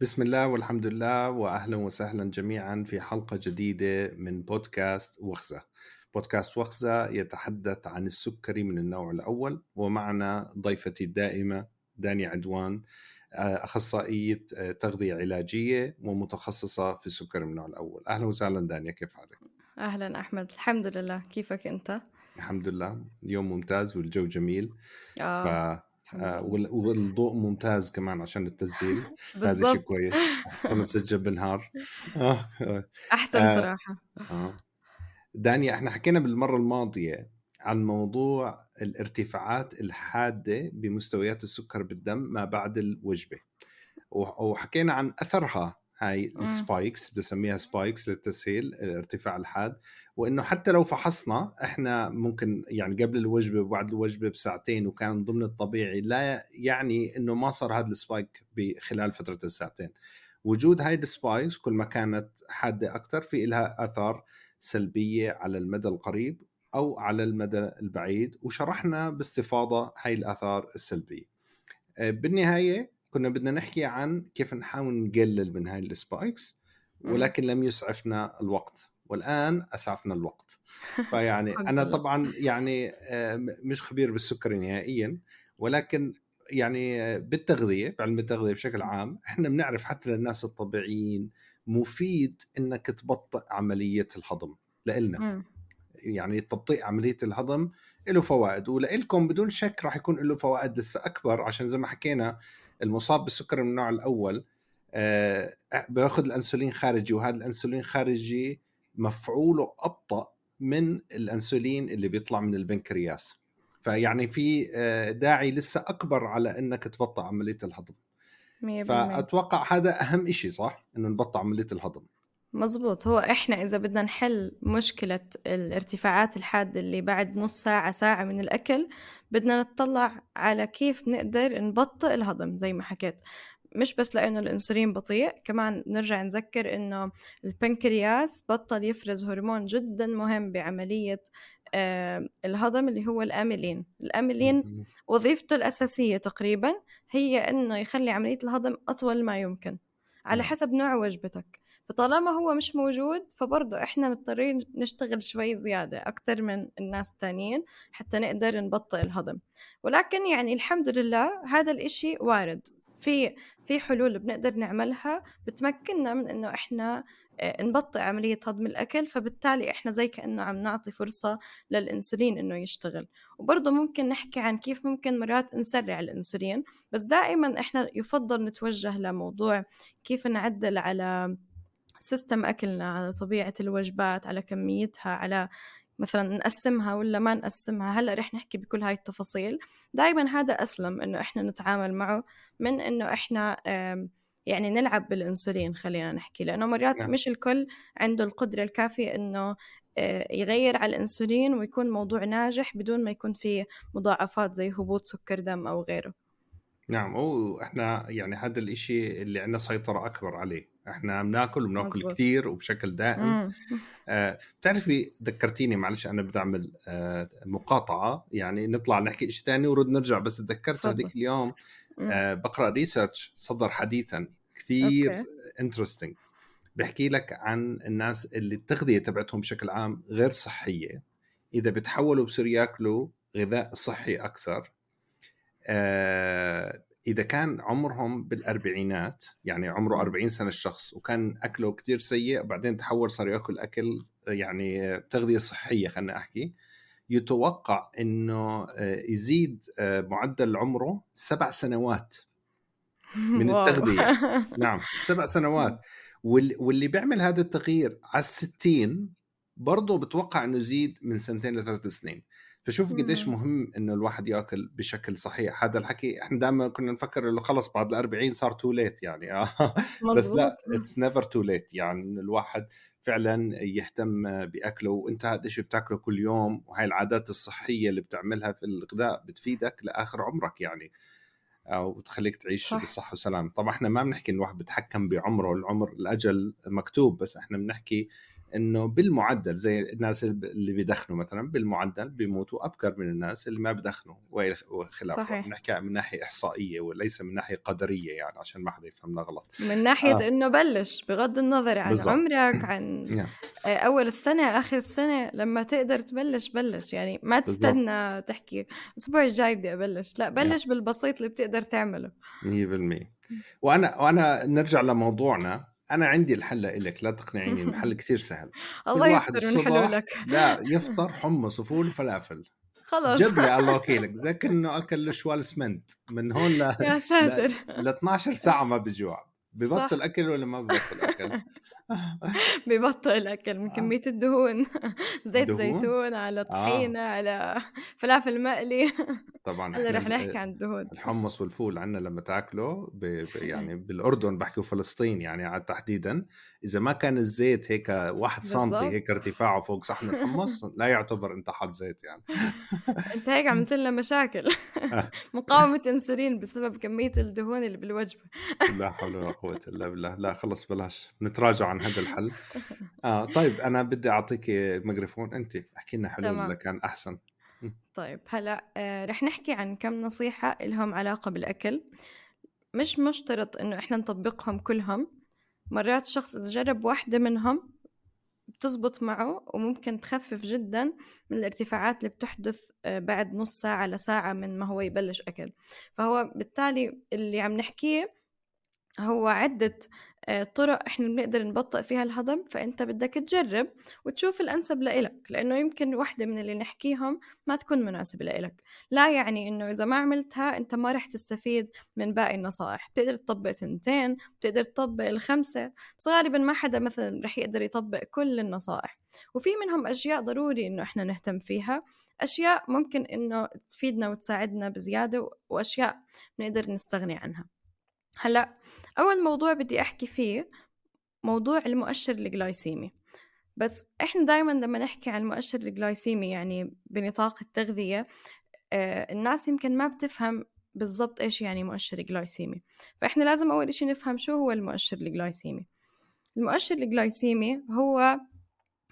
بسم الله والحمد لله واهلا وسهلا جميعا في حلقة جديدة من بودكاست وخزة. بودكاست وخزة يتحدث عن السكري من النوع الأول ومعنا ضيفتي الدائمة داني عدوان أخصائية تغذية علاجية ومتخصصة في السكري من النوع الأول. أهلا وسهلا دانيا كيف حالك؟ أهلا أحمد الحمد لله كيفك أنت؟ الحمد لله يوم ممتاز والجو جميل آه. ف آه والضوء ممتاز كمان عشان التسجيل هذا شيء كويس عشان نسجل بالنهار آه. أحسن آه. صراحة آه. دانيا إحنا حكينا بالمرة الماضية عن موضوع الارتفاعات الحادة بمستويات السكر بالدم ما بعد الوجبة وحكينا عن أثرها هاي ال spikes بسميها spikes للتسهيل الارتفاع الحاد. وإنه حتى لو فحصنا إحنا ممكن يعني قبل الوجبة وبعد الوجبة بساعتين وكان ضمن الطبيعي لا يعني إنه ما صار هذا ال spike خلال فترة الساعتين. وجود هاي ال spikes كل ما كانت حادة أكثر في لها آثار سلبية على المدى القريب أو على المدى البعيد وشرحنا باستفاضة هاي الآثار السلبية. آه، بالنهاية كنا بدنا نحكي عن كيف نحاول نقلل من هاي ال spikes ولكن لم يسعفنا الوقت والآن أسعفنا الوقت. فيعني أنا طبعا يعني آه، مش خبير بالسكري نهائيا ولكن يعني بالتغذية بعلم التغذية بشكل عام إحنا بنعرف حتى للناس الطبيعيين مفيد إنك تبطئ عملية الهضم لإلنا. يعني تبطيء عملية الهضم له فوائد ولكم بدون شك راح يكون له فوائد لسه أكبر عشان زي ما حكينا المصاب بالسكر من النوع الأول آه بياخذ الأنسولين خارجي وهذا الأنسولين خارجي مفعوله أبطأ من الأنسولين اللي بيطلع من البنكرياس. فيعني في آه داعي لسه أكبر على إنك تبطئ عملية الهضم. فأتوقع هذا أهم شيء صح؟ إنه نبطئ عملية الهضم. مزبوط هو إحنا إذا بدنا نحل مشكلة الارتفاعات الحادة اللي بعد نص ساعة ساعة من الأكل بدنا نطلع على كيف نقدر نبطئ الهضم زي ما حكيت. مش بس لأنه الإنسولين بطيء كمان نرجع نذكر إنه البنكرياس بطل يفرز هرمون جدا مهم بعملية آه الهضم اللي هو الأميلين. الأميلين وظيفته الأساسية تقريبا هي إنه يخلي عملية الهضم أطول ما يمكن. على نعم. حسب نوع وجبتك. فطالما هو مش موجود فبرضه إحنا مضطرين نشتغل شوي زيادة أكتر من الناس التانيين حتى نقدر نبطئ الهضم. ولكن يعني الحمد لله هذا الإشي وارد. في في حلول بنقدر نعملها بتمكننا من إنه إحنا آه، نبطئ عملية هضم الأكل فبالتالي إحنا زي كأنه عم نعطي فرصة للإنسولين إنه يشتغل. وبرضه ممكن نحكي عن كيف ممكن مرات نسرع الإنسولين بس دائما إحنا يفضل نتوجه لموضوع كيف نعدل على سيستم أكلنا على طبيعة الوجبات على كميتها على مثلا نقسمها ولا ما نقسمها. هلأ رح نحكي بكل هاي التفاصيل. دائما هذا أسلم إنه إحنا نتعامل معه من إنه إحنا يعني نلعب بالإنسولين خلينا نحكي. لأنه مرات نعم. مش الكل عنده القدرة الكافية إنه آه، يغير على الإنسولين ويكون موضوع ناجح بدون ما يكون في مضاعفات زي هبوط سكر دم أو غيره. نعم وإحنا يعني هذا الإشي اللي عندنا سيطرة أكبر عليه. إحنا بناكل وبناكل كثير وبشكل دائم. آه بتعرفي ذكرتيني معلش أنا بدي اعمل آه مقاطعة يعني نطلع نحكي شيء ثاني ورد نرجع بس تذكرت هذيك اليوم آه بقرأ research صدر حديثا كثير interesting بحكي لك عن الناس اللي التغذية تبعتهم بشكل عام غير صحية. إذا بتحولوا بصير ياكلوا غذاء صحي أكثر إذا كان عمرهم بالأربعينات يعني عمره 40 سنة الشخص وكان أكله كثير سيء وبعدين تحول صار يأكل أكل يعني تغذية صحية خلينا أحكي يتوقع إنه آه، يزيد آه، معدل عمره سبع سنوات من التغذية. نعم سبع سنوات. واللي بيعمل هذا التغيير على الستين برضه بتوقع إنه يزيد من سنتين لثلاث سنين. فشوف قديش مهم إنه الواحد يأكل بشكل صحيح. هذا الحكي إحنا دائما كنا نفكر إنه خلص بعد ال 40 صار too late يعني. آه. بس لا it's never too late يعني انه الواحد فعلا يهتم بأكله. وأنت هذا الشيء بتأكله كل يوم؟ وهي العادات الصحية اللي بتعملها في الغذاء بتفيدك لآخر عمرك يعني. وتخليك تعيش صح. بصحة وسلام طبعا إحنا ما بنحكي إن الواحد بيتحكم بعمره. العمر الأجل مكتوب بس إحنا بنحكي إنه بالمعدل زي الناس اللي بيدخنوا مثلا بالمعدل بيموتوا أبكر من الناس اللي ما بدخنوا وخلافه صحيح. ناحيه من ناحية إحصائية وليس من ناحية قدرية يعني عشان ما حدا يفهمنا غلط من ناحية آه. إنه بلش بغض النظر عن بالزبط. عمرك عن نعم. آه، أول السنة آخر السنة لما تقدر تبلش بلش يعني ما تستنى بالزبط. تحكي الأسبوع الجاي بدي أبلش لا بلش yeah. بالبسيط اللي بتقدر تعمله 100% وأنا وأنا نرجع لموضوعنا أنا عندي الحل لك لا تقنعيني الحل كثير سهل. الله يستر ونحلو لك. لا يفطر حمص وفول وفلافل. خلص جيب لي الله وكيلك زي كأنه أكل له شوال سمنت. من هون ل يا ساتر. ل 12 ساعة ما بجوع. ببطل أكل ولا ما ببطل أكل؟ ببطئ الأكل من آه. كمية الدهون. زيت دهون؟ زيتون على طحينة آه. على فلافل مقلي. طبعا هلا رح نحكي عن الدهون. الحمص والفول عندنا لما تأكله ب... ب... يعني بالأردن بحكوا فلسطين يعني تحديدا. إذا ما كان الزيت هيك واحد سنتي هيك ارتفاعه فوق صحن الحمص لا يعتبر أنت حط زيت يعني. أنت هيك عملت لنا مشاكل. آه. مقاومة إنسولين بسبب كمية الدهون اللي بالوجبة. لا حول ولا قوة الا بالله لا خلص بلاش. نتراجع عن هذا الحل. آه طيب أنا بدي أعطيك الميكروفون. أنت احكي لنا حلول كان أحسن. طيب هلأ آه رح نحكي عن كم نصيحة لهم علاقة بالأكل. مش مشترط إنه إحنا نطبقهم كلهم. مرات الشخص إذا جرب واحدة منهم بتزبط معه وممكن تخفف جدا من الارتفاعات اللي بتحدث آه، بعد نص ساعة لساعة من ما هو يبلش أكل. فهو بالتالي اللي عم نحكيه هو عدة آه، طرق إحنا بنقدر نبطئ فيها الهضم فأنت بدك تجرب وتشوف الأنسب لإلك لأنه يمكن وحده من اللي نحكيهم ما تكون مناسبة لإلك. لا يعني إنه إذا ما عملتها أنت ما رح تستفيد من باقي النصائح. بتقدر تطبق تنتين بتقدر تطبق الخمسة بس غالبا ما حدا مثلا رح يقدر يطبق كل النصائح. وفي منهم أشياء ضروري إنه إحنا نهتم فيها أشياء ممكن إنه تفيدنا وتساعدنا بزيادة وأشياء بنقدر نستغني عنها. هلأ أول موضوع بدي أحكي فيه موضوع المؤشر الجلايسيمي. بس إحنا دايما لما نحكي عن المؤشر الجلايسيمي يعني بنطاق التغذية آه الناس يمكن ما بتفهم بالضبط إيش يعني مؤشر جلايسيمي. فإحنا لازم أول إشي نفهم شو هو المؤشر الجلايسيمي. المؤشر الجلايسيمي هو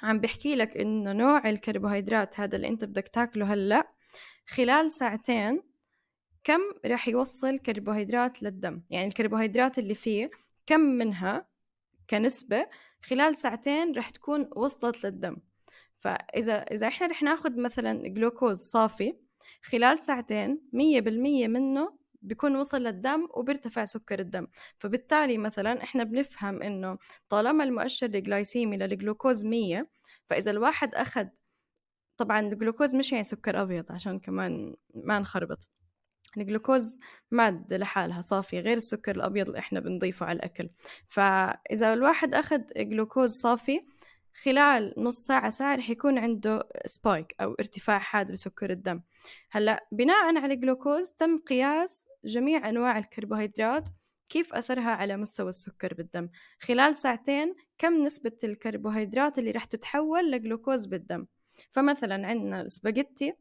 عم بحكي لك إنه نوع الكربوهيدرات هذا اللي أنت بدك تاكله هلأ خلال ساعتين كم راح يوصل كربوهيدرات للدم؟ يعني الكربوهيدرات اللي فيه كم منها كنسبة خلال ساعتين راح تكون وصلت للدم؟ فإذا إذا إحنا رح ناخد مثلا جلوكوز صافي خلال ساعتين مية بالمية منه بيكون وصل للدم وبيرتفع سكر الدم. فبالتالي مثلا إحنا بنفهم إنه طالما المؤشر الجلايسيمي للجلوكوز مية فإذا الواحد أخد طبعا الجلوكوز مش يعني سكر أبيض عشان كمان ما نخربط. الجلوكوز مادة لحالها صافية غير السكر الأبيض اللي إحنا بنضيفه على الأكل. فإذا الواحد أخذ جلوكوز صافي خلال نص ساعة ساعة رح يكون عنده spike أو ارتفاع حاد بسكر الدم. هلأ بناء على الجلوكوز تم قياس جميع أنواع الكربوهيدرات كيف أثرها على مستوى السكر بالدم. خلال ساعتين كم نسبة الكربوهيدرات اللي رح تتحول لجلوكوز بالدم؟ فمثلا عندنا السباجيتي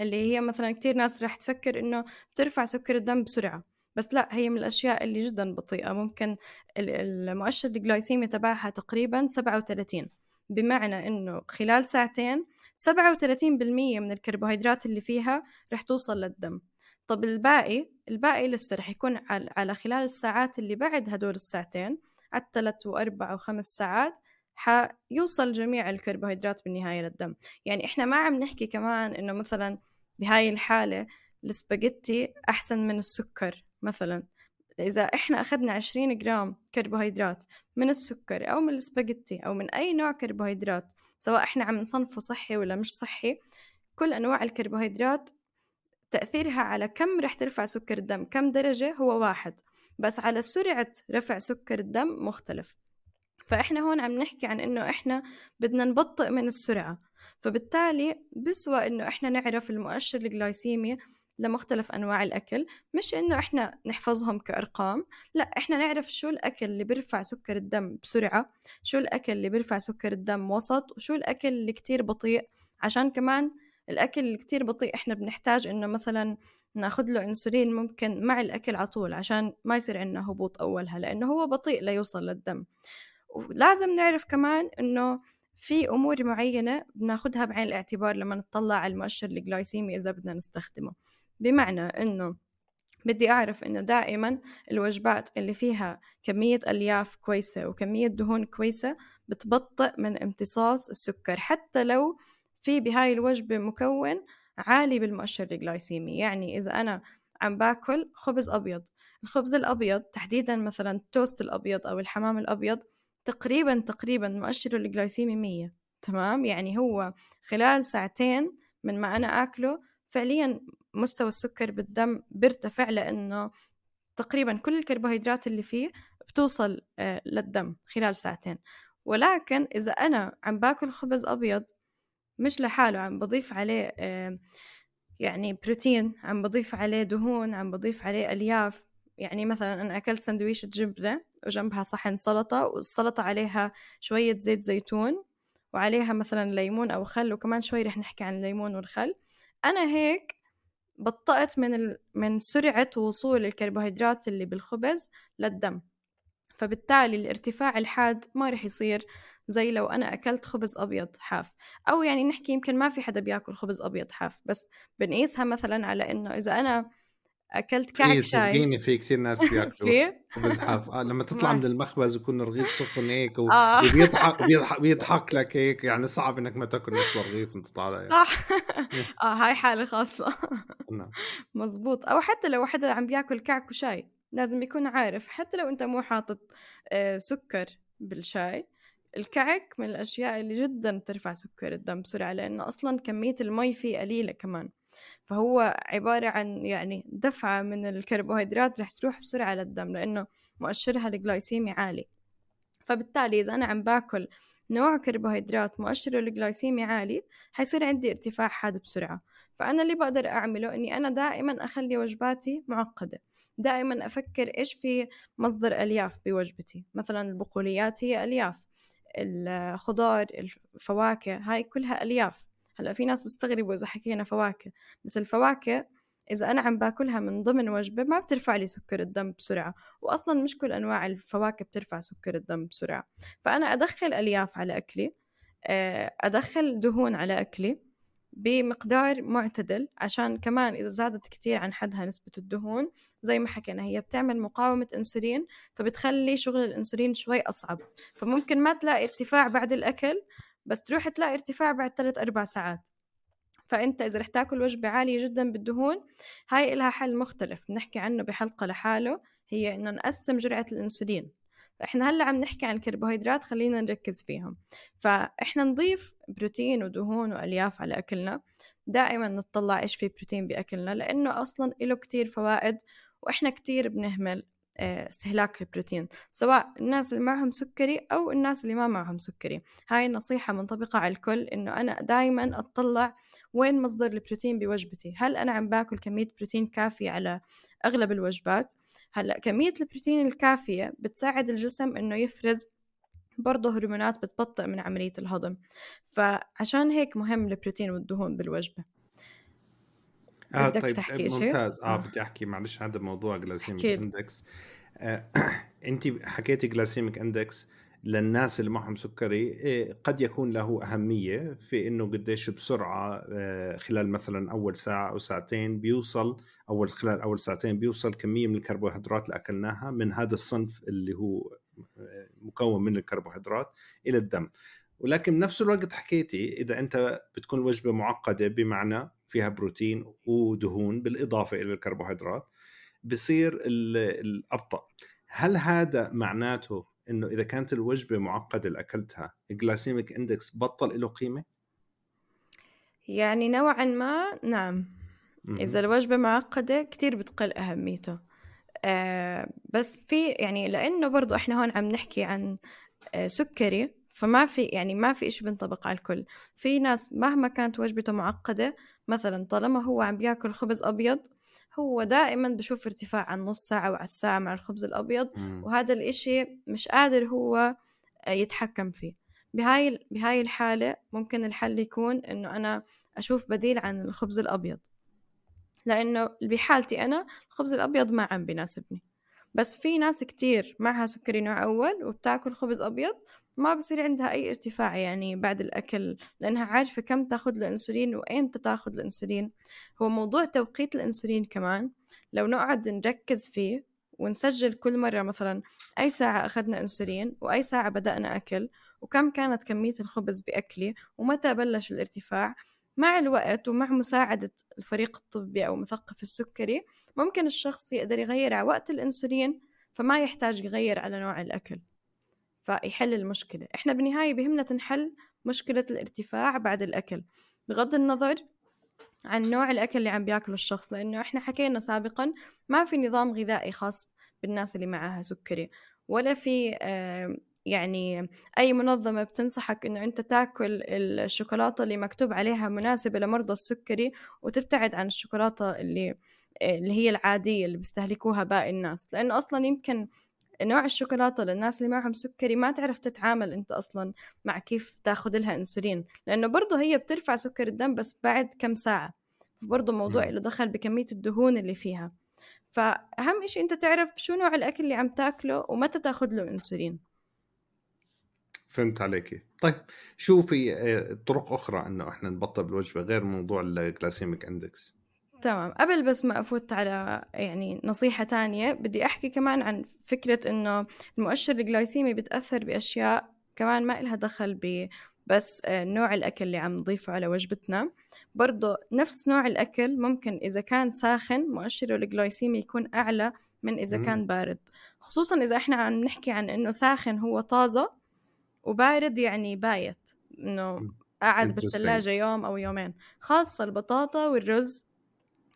اللي هي مثلا كتير ناس رح تفكر إنه بترفع سكر الدم بسرعة بس لا هي من الأشياء اللي جدا بطيئة. ممكن المؤشر الجلايسيمي تبعها تقريبا 37 بمعنى إنه خلال ساعتين 37% من الكربوهيدرات اللي فيها رح توصل للدم. طب الباقي الباقي لسه رح يكون على خلال الساعات اللي بعد هدول الساعتين على الثلاث وأربع وخمس ساعات حيوصل جميع الكربوهيدرات بالنهاية للدم. يعني إحنا ما عم نحكي كمان إنه مثلا بهاي الحالة السباجيتي أحسن من السكر مثلا. إذا إحنا أخذنا عشرين جرام كربوهيدرات من السكر أو من السباجيتي أو من أي نوع كربوهيدرات سواء إحنا عم نصنفه صحي ولا مش صحي كل أنواع الكربوهيدرات تأثيرها على كم رح ترفع سكر الدم كم درجة هو واحد. بس على سرعة رفع سكر الدم مختلف. فإحنا هون عم نحكي عن إنه إحنا بدنا نبطئ من السرعة. فبالتالي بسوى إنه إحنا نعرف المؤشر الجلايسيمي لمختلف أنواع الأكل مش إنه إحنا نحفظهم كأرقام لا إحنا نعرف شو الأكل اللي بيرفع سكر الدم بسرعة شو الأكل اللي بيرفع سكر الدم وسط وشو الأكل اللي كتير بطيء. عشان كمان الأكل اللي كتير بطيء إحنا بنحتاج إنه مثلا ناخد له إنسولين ممكن مع الأكل على طول عشان ما يصير عندنا هبوط أولها لأنه هو بطيء ليوصل للدم. ولازم نعرف كمان إنه في أمور معينة بناخدها بعين الاعتبار لما نطلع على المؤشر الجلايسيمي إذا بدنا نستخدمه. بمعنى إنه بدي أعرف إنه دائما الوجبات اللي فيها كمية ألياف كويسة وكمية دهون كويسة بتبطئ من امتصاص السكر حتى لو في بهاي الوجبة مكون عالي بالمؤشر الجلايسيمي. يعني إذا أنا عم باكل خبز أبيض الخبز الأبيض تحديدا مثلا التوست الأبيض أو الحمام الأبيض تقريبا تقريبا مؤشره الجلايسيمي مية تمام؟ يعني هو خلال ساعتين من ما أنا أكله فعليا مستوى السكر بالدم بيرتفع لأنه تقريبا كل الكربوهيدرات اللي فيه بتوصل آه، للدم خلال ساعتين. ولكن إذا أنا عم باكل خبز أبيض مش لحاله عم بضيف عليه آه، يعني بروتين عم بضيف عليه دهون عم بضيف عليه ألياف يعني مثلا أنا أكلت سندويشة جبنة وجنبها صحن سلطة والسلطة عليها شوية زيت زيتون وعليها مثلا ليمون أو خل وكمان شوي رح نحكي عن الليمون والخل. أنا هيك بطأت من ال... من سرعة وصول الكربوهيدرات اللي بالخبز للدم. فبالتالي الارتفاع الحاد ما رح يصير زي لو أنا أكلت خبز أبيض حاف. أو يعني نحكي يمكن ما في حدا بياكل خبز أبيض حاف بس بنقيسها مثلا على إنه إذا أنا أكلت كعك شاي. صدقيني في كثير ناس بياكلوا خبز حاف آه لما تطلع من المخبز ويكون الرغيف سخن هيك آه. وبيضحك بيضحك, بيضحك لك هيك. يعني صعب إنك ما تاكل نص الرغيف وأنت طالع يعني. صح. آه هاي حالة خاصة. نعم. مزبوط أو حتى لو حدا عم بيأكل كعك وشاي لازم يكون عارف حتى لو أنت مو حاطط آه، سكر بالشاي الكعك من الأشياء اللي جدا ترفع سكر الدم بسرعة لأنه أصلا كمية المي فيه قليلة كمان. فهو عبارة عن يعني دفعة من الكربوهيدرات رح تروح بسرعة للدم لأنه مؤشرها الجلايسيمي عالي. فبالتالي إذا أنا عم باكل نوع كربوهيدرات مؤشره الجلايسيمي عالي حيصير عندي ارتفاع حاد بسرعة. فأنا اللي بقدر أعمله إني أنا دائما أخلي وجباتي معقدة. دائما أفكر إيش في مصدر ألياف بوجبتي. مثلا البقوليات هي ألياف الخضار الفواكه هاي كلها ألياف. هلأ في ناس بيستغربوا إذا حكينا فواكه بس الفواكه إذا أنا عم باكلها من ضمن وجبة ما بترفع لي سكر الدم بسرعة وأصلا مش كل أنواع الفواكه بترفع سكر الدم بسرعة. فأنا أدخل ألياف على أكلي آه، أدخل دهون على أكلي بمقدار معتدل عشان كمان إذا زادت كتير عن حدها نسبة الدهون زي ما حكينا هي بتعمل مقاومة أنسولين فبتخلي شغل الأنسولين شوي أصعب. فممكن ما تلاقي ارتفاع بعد الأكل بس تروح تلاقي ارتفاع بعد ثلاث أربع ساعات. فأنت إذا رح تاكل وجبة عالية جدا بالدهون هاي إلها حل مختلف. بنحكي عنه بحلقة لحاله هي إنه نقسم جرعة الأنسولين. فإحنا هلأ عم نحكي عن الكربوهيدرات خلينا نركز فيهم. فإحنا نضيف بروتين ودهون وألياف على أكلنا. دائما نطلع إيش في بروتين بأكلنا لأنه أصلا له كتير فوائد وإحنا كتير بنهمل. استهلاك البروتين سواء الناس اللي معهم سكري أو الناس اللي ما معهم سكري. هاي النصيحة منطبقة على الكل إنه أنا دايما أطلع وين مصدر البروتين بوجبتي. هل أنا عم باكل كمية بروتين كافية على أغلب الوجبات؟ هلأ كمية البروتين الكافية بتساعد الجسم إنه يفرز برضه هرمونات بتبطئ من عملية الهضم. فعشان هيك مهم البروتين والدهون بالوجبة. آه بدك طيب تحكي شيء؟ ممتاز آه, آه. بدي أحكي معلش هذا موضوع glycemic index آه انت حكيتي glycemic index للناس اللي معهم سكري إيه، قد يكون له أهمية في أنه قديش بسرعة آه، خلال مثلا أول ساعة أو ساعتين بيوصل أول خلال أول ساعتين بيوصل كمية من الكربوهيدرات اللي أكلناها من هذا الصنف اللي هو آه، مكون من الكربوهيدرات إلى الدم ولكن بنفس الوقت حكيتي إذا أنت بتكون وجبة معقدة بمعنى فيها بروتين ودهون بالإضافة إلى الكربوهيدرات بصير الأبطأ. هل هذا معناته إنه إذا كانت الوجبة معقدة اللي اكلتها ال glycemic index بطل له قيمة؟ يعني نوعا ما نعم. إذا الوجبة معقدة كتير بتقل أهميته. آه بس في يعني لأنه برضو إحنا هون عم نحكي عن آه سكري فما في يعني ما في إشي بينطبق على الكل. في ناس مهما كانت وجبته معقدة مثلا طالما هو عم بياكل خبز أبيض هو دائما بشوف ارتفاع عن نص ساعة وعلى الساعة مع الخبز الأبيض مم. وهذا الإشي مش قادر هو آه، يتحكم فيه. بهاي بهاي الحالة ممكن الحل يكون إنه أنا أشوف بديل عن الخبز الأبيض. لأنه بحالتي أنا الخبز الأبيض ما عم بيناسبني بس في ناس كتير معها سكري نوع أول وبتاكل خبز أبيض ما بصير عندها أي ارتفاع يعني بعد الأكل لأنها عارفة كم تاخد الأنسولين وإمتى تاخد الأنسولين. هو موضوع توقيت الأنسولين كمان لو نقعد نركز فيه ونسجل كل مرة مثلا أي ساعة أخذنا أنسولين وأي ساعة بدأنا أكل وكم كانت كمية الخبز بأكلي ومتى بلش الارتفاع مع الوقت ومع مساعدة الفريق الطبي أو مثقف السكري ممكن الشخص يقدر يغير على وقت الأنسولين فما يحتاج يغير على نوع الأكل. فيحل المشكلة. إحنا بالنهاية بهمنا تنحل مشكلة الارتفاع بعد الأكل بغض النظر عن نوع الأكل اللي عم بياكله الشخص لأنه إحنا حكينا سابقا ما في نظام غذائي خاص بالناس اللي معها سكري ولا في يعني أي منظمة بتنصحك إنه أنت تاكل الشوكولاتة اللي مكتوب عليها مناسبة لمرضى السكري وتبتعد عن الشوكولاتة اللي اللي هي العادية اللي بيستهلكوها باقي الناس. لأنه أصلا يمكن نوع الشوكولاتة للناس اللي معهم سكري ما تعرف تتعامل أنت أصلا مع كيف تاخذ لها أنسولين لأنه برضه هي بترفع سكر الدم بس بعد كم ساعة. برضه موضوع له دخل بكمية الدهون اللي فيها. فأهم إشي أنت تعرف شو نوع الأكل اللي عم تاكله ومتى تاخذ له أنسولين. فهمت عليكي. طيب شو في آه، طرق أخرى أنه إحنا نبطئ الوجبة غير موضوع ال glycemic index؟ تمام. قبل بس ما أفوت على يعني نصيحة تانية بدي أحكي كمان عن فكرة إنه المؤشر الجلايسيمي بتأثر بأشياء كمان ما إلها دخل ب بس آه، نوع الأكل اللي عم نضيفه على وجبتنا. برضو نفس نوع الأكل ممكن إذا كان ساخن مؤشره الجلايسيمي يكون أعلى من إذا كان بارد. خصوصا إذا إحنا عم نحكي عن إنه ساخن هو طازة وبارد يعني بايت إنه قعد بالثلاجة يوم أو يومين. خاصة البطاطا والرز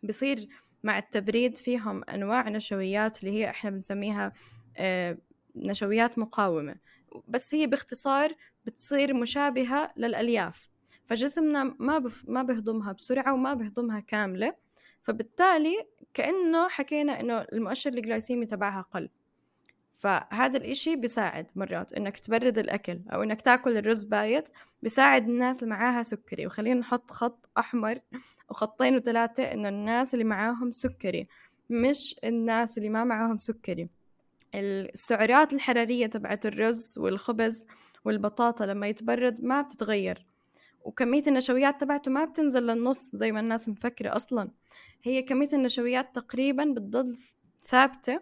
بصير مع التبريد فيهم أنواع نشويات اللي هي إحنا بنسميها آه، نشويات مقاومة. بس هي باختصار بتصير مشابهة للألياف. فجسمنا ما بف... ما بهضمها بسرعة وما بهضمها كاملة. فبالتالي كأنه حكينا إنه المؤشر الجلايسيمي تبعها قل. فهذا الإشي بيساعد مرات إنك تبرد الأكل أو إنك تاكل الرز بايت بيساعد الناس اللي معاها سكري. وخلينا نحط خط أحمر وخطين وثلاثة إنه الناس اللي معاهم سكري مش الناس اللي ما معاهم سكري. السعرات الحرارية تبعت الرز والخبز والبطاطا لما يتبرد ما بتتغير. وكمية النشويات تبعته ما بتنزل للنص زي ما الناس مفكرة أصلا. هي كمية النشويات تقريبا بتضل ثابتة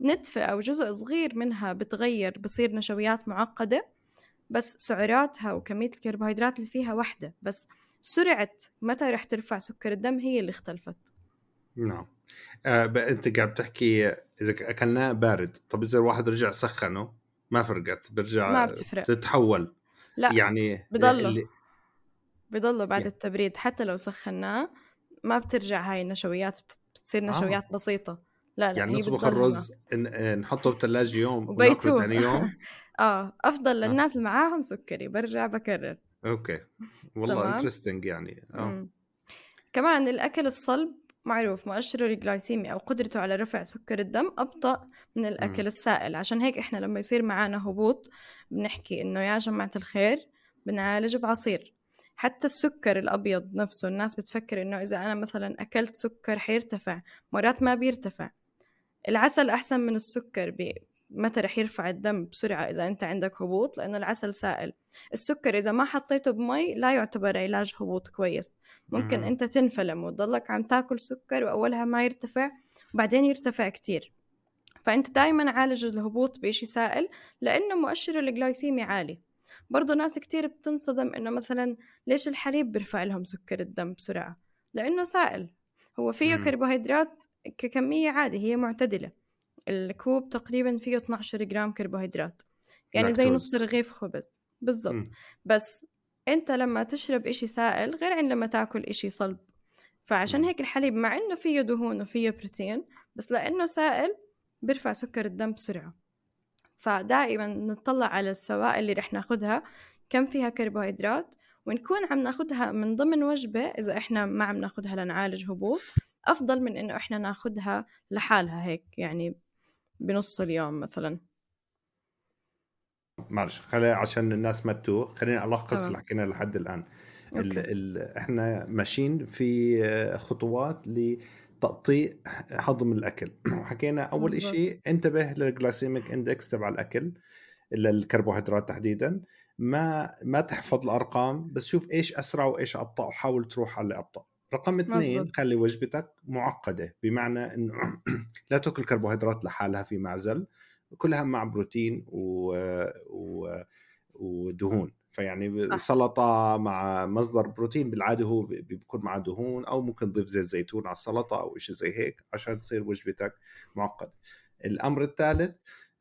نتفة أو جزء صغير منها بتغير بصير نشويات معقدة بس سعراتها وكمية الكربوهيدرات اللي فيها واحدة بس سرعة متى رح ترفع سكر الدم هي اللي اختلفت نعم آه أنت قاعد بتحكي إذا أكلناه بارد طب إذا الواحد رجع سخنه ما فرقت برجع ما بتفرق تتحول لا يعني بضله اللي... بضله بعد يعني. التبريد حتى لو سخناه ما بترجع هاي النشويات بتصير آه. نشويات آه. بسيطة لا لا يعني نطبخ الرز نحطه بالثلاجة يوم وناكله ثاني يوم. آه أفضل آه. للناس اللي معاهم سكري برجع بكرر. أوكي. والله interesting يعني. آه. كمان الأكل الصلب معروف مؤشره الجلايسيمي أو قدرته على رفع سكر الدم أبطأ من الأكل م. السائل. عشان هيك إحنا لما يصير معنا هبوط بنحكي إنه يا جماعة الخير بنعالج بعصير. حتى السكر الأبيض نفسه الناس بتفكر إنه إذا أنا مثلا أكلت سكر حيرتفع مرات ما بيرتفع. العسل أحسن من السكر متى رح يرفع الدم بسرعة إذا أنت عندك هبوط؟ لأنه العسل سائل. السكر إذا ما حطيته بمي لا يعتبر علاج هبوط كويس. ممكن أنت تتفلم وتضلك عم تاكل سكر وأولها ما يرتفع وبعدين يرتفع كتير. فأنت دايما عالج الهبوط بشي سائل لأنه مؤشر الجلايسيمي عالي. برضو ناس كتير بتنصدم إنه مثلا ليش الحليب بيرفع لهم سكر الدم بسرعة؟ لأنه سائل. هو فيه كربوهيدرات ككمية عادي هي معتدلة. الكوب تقريبا فيه 12 جرام كربوهيدرات. يعني زي نص رغيف خبز. بالضبط. بس أنت لما تشرب إشي سائل غير عن لما تاكل إشي صلب. فعشان هيك الحليب مع إنه فيه دهون وفيه بروتين بس لأنه سائل بيرفع سكر الدم بسرعة. فدائما نطلع على السوائل اللي رح ناخدها. كم فيها كربوهيدرات؟ ونكون عم ناخدها من ضمن وجبة إذا إحنا ما عم ناخدها لنعالج هبوط. أفضل من إنه إحنا ناخدها لحالها هيك يعني بنص اليوم مثلا. معلش خلي عشان الناس ما تتوه خلينا ألخص اللي حكينا لحد الآن. ال ال إحنا ماشيين في خطوات تبطيء هضم الأكل. وحكينا أول. شيء انتبه لل glycemic index تبع الأكل للكربوهيدرات تحديدا. ما ما تحفظ الأرقام بس شوف إيش أسرع وإيش أبطأ وحاول تروح على أبطأ. رقم اثنين. خلي وجبتك معقدة بمعنى إنه لا تاكل كربوهيدرات لحالها في معزل كلها مع بروتين و... و... ودهون فيعني. سلطة مع مصدر بروتين بالعادة هو بي- بيكون معه دهون أو ممكن تضيف زيت زيتون على السلطة أو شيء زي هيك عشان تصير وجبتك معقدة الأمر الثالث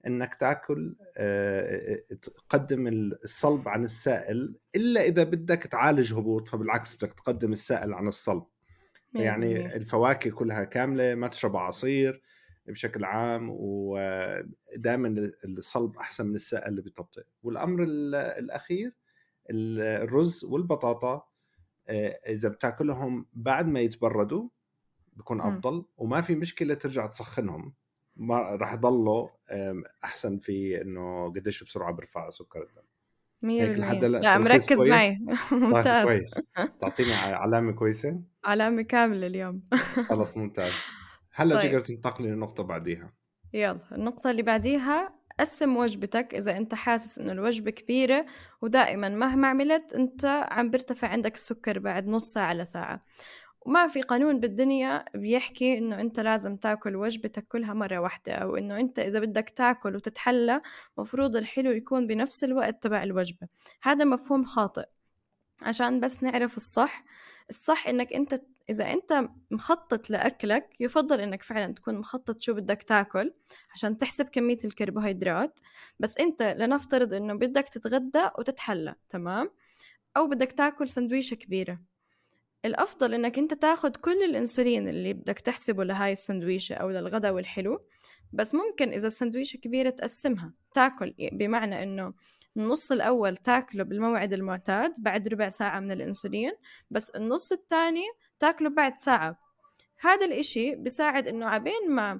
إنك تأكل آه، تقدم الصلب عن السائل إلا إذا بدك تعالج هبوط فبالعكس بدك تقدم السائل عن الصلب يعني. الفواكه كلها كاملة ما تشرب عصير بشكل عام ودائما الصلب أحسن من السائل اللي بيطبطئ والأمر ال- الأخير ال- الرز والبطاطا آه، إذا بتأكلهم بعد ما يتبردوا بكون. أفضل وما في مشكلة ترجع تسخنهم ما راح آم، أحسن في إنه قديش بسرعة بيرفع سكر الدم. مية هيك لحد هلأ لا مركز؟ معي. طيب ممتاز. كويس. تعطيني علامة كويسة؟ علامة كاملة اليوم. خلص ممتاز. هلا طيب. تقدر تنتقلي للنقطه بعديها. يلا النقطة اللي بعديها قسم وجبتك إذا أنت حاسس إنه الوجبة كبيرة ودائما مهما عملت أنت عم بيرتفع عندك السكر بعد نص ساعة لساعة. وما في قانون بالدنيا بيحكي إنه أنت لازم تاكل وجبتك كلها مرة واحدة أو إنه أنت إذا بدك تاكل وتتحلى مفروض الحلو يكون بنفس الوقت تبع الوجبة. هذا مفهوم خاطئ. عشان بس نعرف الصح الصح إنك أنت إذا أنت مخطط لأكلك يفضل إنك فعلا تكون مخطط شو بدك تاكل عشان تحسب كمية الكربوهيدرات. بس أنت لنفترض إنه بدك تتغدى وتتحلى تمام؟ أو بدك تاكل سندويشة كبيرة. الأفضل إنك أنت تاخد كل الأنسولين اللي بدك تحسبه لهاي السندويشة أو للغدا والحلو بس ممكن إذا السندويشة كبيرة تقسمها تاكل بمعنى إنه النص الأول تاكله بالموعد المعتاد بعد ربع ساعة من الأنسولين بس النص الثاني تاكله بعد ساعة. هذا الإشي بيساعد إنه عبين ما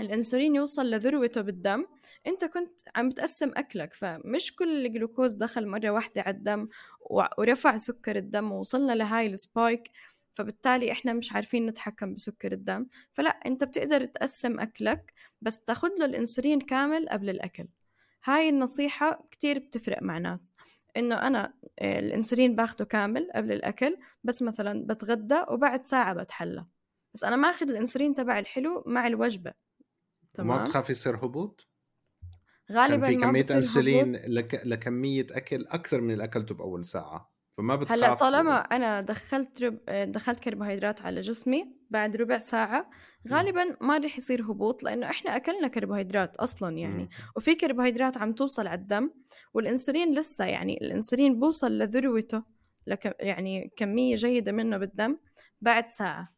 الأنسولين يوصل لذروته بالدم. أنت كنت عم بتقسم أكلك فمش كل الجلوكوز دخل مرة واحدة على الدم ورفع سكر الدم ووصلنا لهاي السبايك فبالتالي إحنا مش عارفين نتحكم بسكر الدم. فلا أنت بتقدر تقسم أكلك بس تاخد له الإنسولين كامل قبل الأكل. هاي النصيحة كتير بتفرق مع ناس إنه أنا آه، الإنسولين باخده كامل قبل الأكل بس مثلا بتغدى وبعد ساعة بتحلى. بس أنا ماخذ الإنسولين تبع الحلو مع الوجبة ما تمام. بتخاف يصير هبوط؟ غالبا في بصير أنسولين لك... لكمية أكل أكثر من اللي اكلته باول ساعة فما بتخاف هلا طالما أنا دخلت رب... دخلت كربوهيدرات على جسمي بعد ربع ساعة غالبا ما رح يصير هبوط لأنه إحنا أكلنا كربوهيدرات أصلا يعني. مم. وفي كربوهيدرات عم توصل على الدم والأنسولين لسه يعني الأنسولين بوصل لذروته لك يعني كمية جيدة منه بالدم بعد ساعة.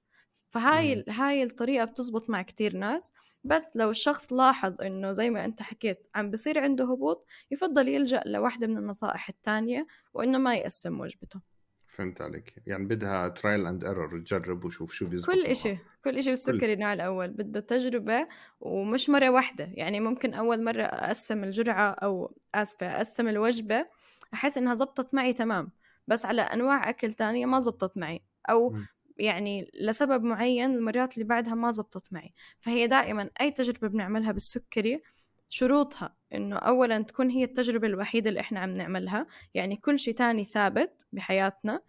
فهاي مم. هاي الطريقة بتزبط مع كتير ناس بس لو الشخص لاحظ إنه زي ما أنت حكيت عم بصير عنده هبوط يفضل يلجأ لواحدة من النصائح التانية وإنه ما يقسم وجبته. فهمت عليك. يعني بدها trial and error تجرب وشوف شو بيزبط كل. إشي كل إشي بالسكري النوع الأول بده تجربة ومش مرة واحدة. يعني ممكن أول مرة أقسم الجرعة أو آسفة أقسم الوجبة أحس إنها زبطت معي تمام. بس على أنواع أكل تانية ما زبطت معي. أو. يعني لسبب معين المرات اللي بعدها ما زبطت معي. فهي دائما أي تجربة بنعملها بالسكري شروطها إنه أولا تكون هي التجربة الوحيدة اللي إحنا عم نعملها يعني كل شيء تاني ثابت بحياتنا.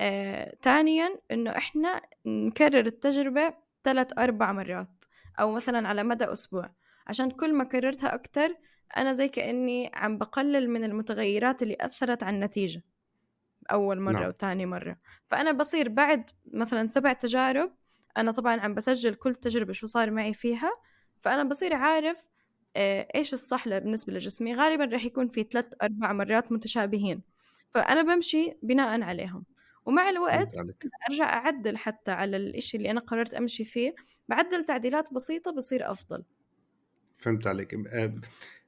آه، تانيا إنه إحنا نكرر التجربة ثلاث أربع مرات أو مثلا على مدى أسبوع. عشان كل ما كررتها أكتر أنا زي كأني عم بقلل من المتغيرات اللي أثرت على النتيجة. أول مرة نعم. وتاني مرة. فأنا بصير بعد مثلا سبع تجارب أنا طبعا عم بسجل كل تجربة شو صار معي فيها فأنا بصير عارف آه، إيش الصح بالنسبة لجسمي. غالبا رح يكون في ثلاث أربع مرات متشابهين. فأنا بمشي بناء عليهم. ومع الوقت أرجع أعدل حتى على الإشي اللي أنا قررت أمشي فيه. بعدل تعديلات بسيطة بصير أفضل. فهمت عليك. آه،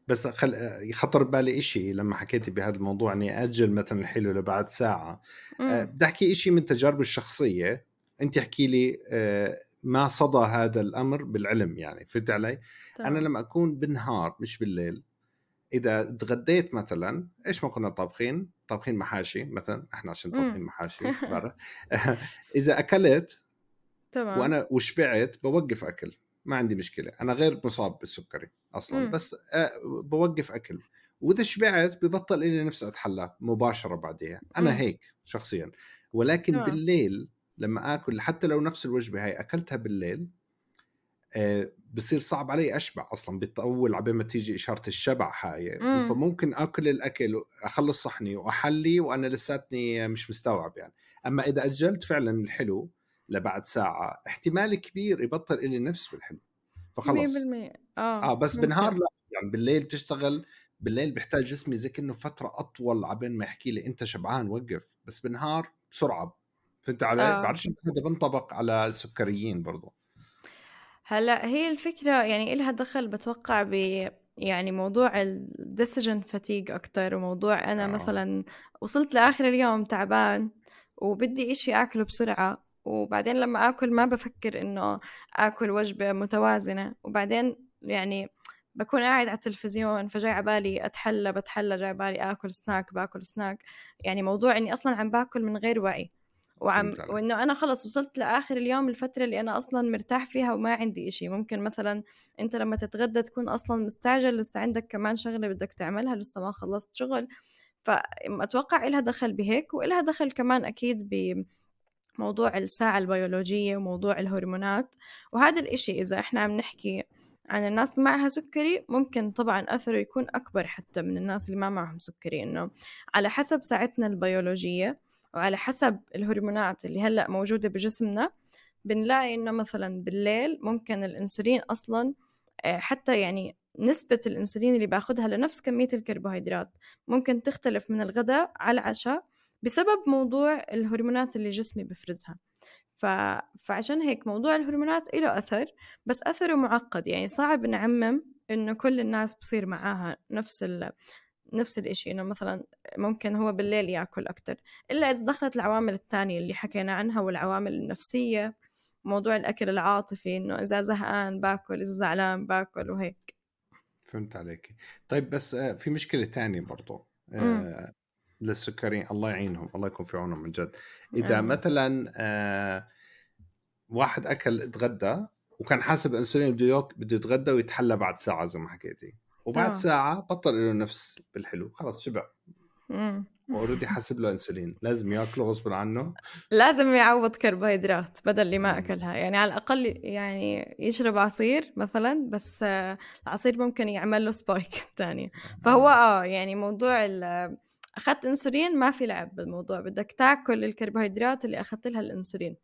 بس خل... يخطر ببالي إشي لما حكيتي بهذا الموضوع إني أجل مثلا الحلو لبعد ساعة مم. بدي أحكي إشي من تجاربي الشخصية انت احكي لي آه، ما صدى هذا الأمر بالعلم يعني فهمت علي؟ تمام. أنا لما أكون بالنهار مش بالليل إذا تغديت مثلا إيش ما كنا طابخين طابخين محاشي مثلا إحنا عشان طابخين. محاشي برا إذا أكلت تمام وأنا وشبعت بوقف أكل ما عندي مشكلة أنا غير مصاب بالسكري أصلا مم. بس آه، بوقف أكل وإذا شبعت ببطل لي نفسي أتحلى مباشرة بعديها أنا مم. هيك شخصيا ولكن تمام. بالليل لما آكل حتى لو نفس الوجبة هاي أكلتها بالليل آه، بصير صعب علي أشبع أصلا بتطول عبين ما تيجي إشارة الشبع هاي مم. فممكن آكل الأكل اخلص صحني وأحلي وأنا لساتني مش مستوعب يعني أما إذا أجلت فعلا الحلو لبعد ساعة احتمال كبير يبطل لي نفس بالحلو فخلص 100% آه آه بس ممكن. بالنهار لا يعني بالليل بتشتغل بالليل بيحتاج جسمي زي كأنه فترة أطول عبين ما يحكي لي أنت شبعان وقف بس بالنهار بسرعة فهمت علي؟ آه. بعرفش هذا بنطبق على السكريين برضه هلأ هي الفكرة يعني إلها دخل بتوقع ب يعني موضوع ال decision fatigue أكتر وموضوع أنا آه. مثلا وصلت لآخر اليوم تعبان وبدي إشي أكله بسرعة وبعدين لما آكل ما بفكر إنه آكل وجبة متوازنة. وبعدين يعني بكون قاعد على التلفزيون فجاي عبالي أتحلى بتحلى جاي عبالي آكل سناك باكل سناك. يعني موضوع إني أصلا عم باكل من غير وعي. وعم. وإنه أنا خلص وصلت لآخر اليوم الفترة اللي أنا أصلا مرتاح فيها وما عندي إشي. ممكن مثلا أنت لما تتغدى تكون أصلا مستعجل لسه عندك كمان شغلة بدك تعملها لسه ما خلصت شغل. فأتوقع إلها دخل بهيك وإلها دخل كمان أكيد بموضوع الساعة البيولوجية وموضوع الهرمونات. وهذا الإشي إذا إحنا عم نحكي عن الناس اللي معها سكري ممكن طبعا أثره يكون أكبر حتى من الناس اللي ما معهم سكري. إنه على حسب ساعتنا البيولوجية وعلى حسب الهرمونات اللي هلأ موجودة بجسمنا بنلاقي إنه مثلا بالليل ممكن الإنسولين أصلا آه، حتى يعني نسبة الإنسولين اللي باخدها لنفس كمية الكربوهيدرات ممكن تختلف من الغداء على العشاء بسبب موضوع الهرمونات اللي جسمي بفرزها. ف... فعشان هيك موضوع الهرمونات له أثر بس أثره معقد. يعني صعب نعمم إنه كل الناس بصير معاها نفس ال... نفس الإشي. إنه مثلا ممكن هو بالليل يأكل أكتر. إلا إذا دخلت العوامل الثانية اللي حكينا عنها والعوامل النفسية موضوع الأكل العاطفي إنه إذا زهقان باكل إذا زعلان باكل وهيك. فهمت عليك. طيب بس آه، في مشكلة تانية برضه آه، للسكري الله يعينهم الله يكون في عونهم من جد إذا آمين. مثلا آه، واحد أكل اتغدى وكان حاسب انسولين بده بده يتغدى ويتحلى بعد ساعة زي ما حكيتي وبعد تمام. ساعة بطل له نفس بالحلو خلص شبع. already حاسب له إنسولين لازم ياكله غصب عنه لازم يعوض كربوهيدرات بدل اللي ما مم. أكلها يعني على الأقل يعني يشرب عصير مثلا بس آه، العصير ممكن يعمل له spike تانية فهو آه يعني موضوع أخذت إنسولين ما في لعب بالموضوع. بدك تاكل الكربوهيدرات اللي أخذت لها الإنسولين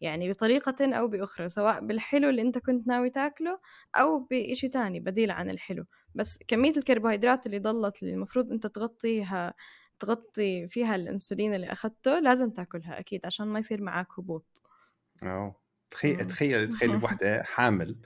يعني بطريقة أو بأخرى سواء بالحلو اللي أنت كنت ناوي تاكله أو بإشي تاني بديل عن الحلو. بس كمية الكربوهيدرات اللي ضلت اللي المفروض أنت تغطيها تغطي فيها الأنسولين اللي أخذته لازم تاكلها أكيد عشان ما يصير معك هبوط. آه تخيل مم. تخيل تخيل وحده حامل.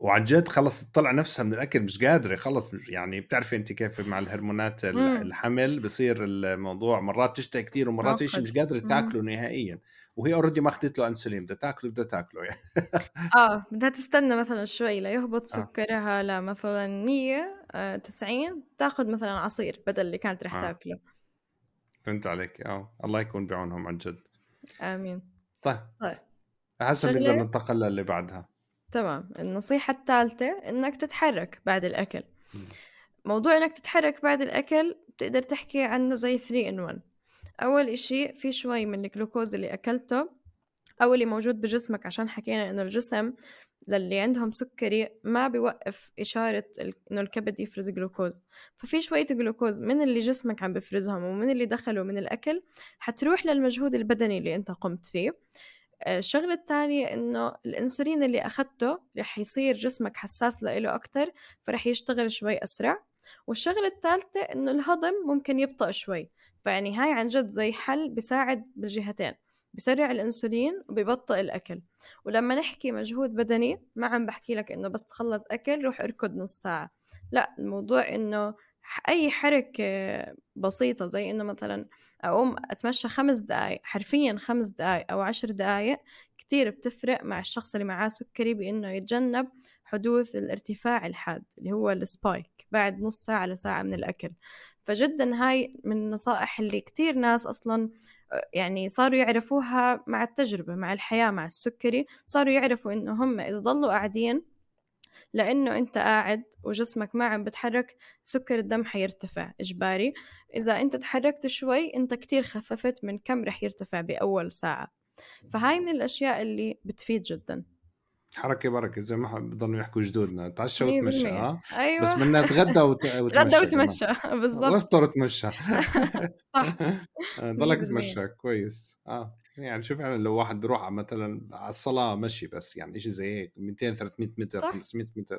وعن جد خلص تطلع نفسها من الأكل مش قادرة خلص يعني بتعرفي انت كيف مع الهرمونات ال- مم. الحمل بصير الموضوع مرات تشتهي كثير ومرات شيء. مش قادرة مم. تاكله نهائيا وهي اوريدي ما أخذت له انسولين بدها تاكله بدها تاكله يعني آه بدها تستنى مثلا شوي ليهبط آه. سكرها لمثلا 100 آه 90 تاخذ مثلا عصير بدل اللي كانت رح آه. تاكله فهمت عليك آه الله يكون بعونهم عن جد آمين طيب طيب. حسب شغلة- نقدر ننتقل للي بعدها تمام. النصيحة الثالثة إنك تتحرك بعد الأكل. موضوع إنك تتحرك بعد الأكل بتقدر تحكي عنه زي 3 in 1 أول إشي في شوي من الجلوكوز اللي أكلته أو اللي موجود بجسمك عشان حكينا إنه الجسم للي عندهم سكري ما بيوقف إشارة إنه الكبد يفرز جلوكوز. ففي شوية جلوكوز من اللي جسمك عم بفرزهم ومن اللي دخلوا من الأكل حتروح للمجهود البدني اللي أنت قمت فيه. آه، الشغلة الثانية إنه الأنسولين اللي أخدته رح يصير جسمك حساس له أكتر فرح يشتغل شوي أسرع. والشغلة الثالثة إنه الهضم ممكن يبطأ شوي فيعني هاي عن جد زي حل بيساعد بالجهتين بسرع الأنسولين وبيبطئ الأكل. ولما نحكي مجهود بدني ما عم بحكي لك إنه بس تخلص أكل روح اركض نص ساعة. لا الموضوع إنه ح- أي حركة بسيطة زي إنه مثلا أقوم أتمشى خمس دقايق حرفيا خمس دقايق أو عشر دقايق كتير بتفرق مع الشخص اللي معاه سكري بإنه يتجنب حدوث الارتفاع الحاد اللي هو ال spike بعد نص ساعة لساعة من الأكل. فجدا هاي من النصائح اللي كتير ناس أصلا يعني صاروا يعرفوها مع التجربة مع الحياة مع السكري صاروا يعرفوا إنه هم إذا ضلوا قاعدين لأنه أنت قاعد وجسمك ما عم بتحرك سكر الدم حيرتفع. إجباري. إذا أنت تحركت شوي أنت كتير خففت من كم رح يرتفع بأول ساعة. فهاي من الأشياء اللي بتفيد جدا. حركة بركة زي ما بضلوا يحكوا جدودنا. تعشى وتمشى آه؟ أيوه. بس بدنا نتغدى وت... وتمشى غدا وتمشى. بالضبط. وافطر وتمشى. صح. ضلك تمشى. كويس. آه. يعني شوف يعني لو واحد بيروح مثلا على الصلاة مشي بس يعني شيء زي هيك 200 300 متر صح. 500 متر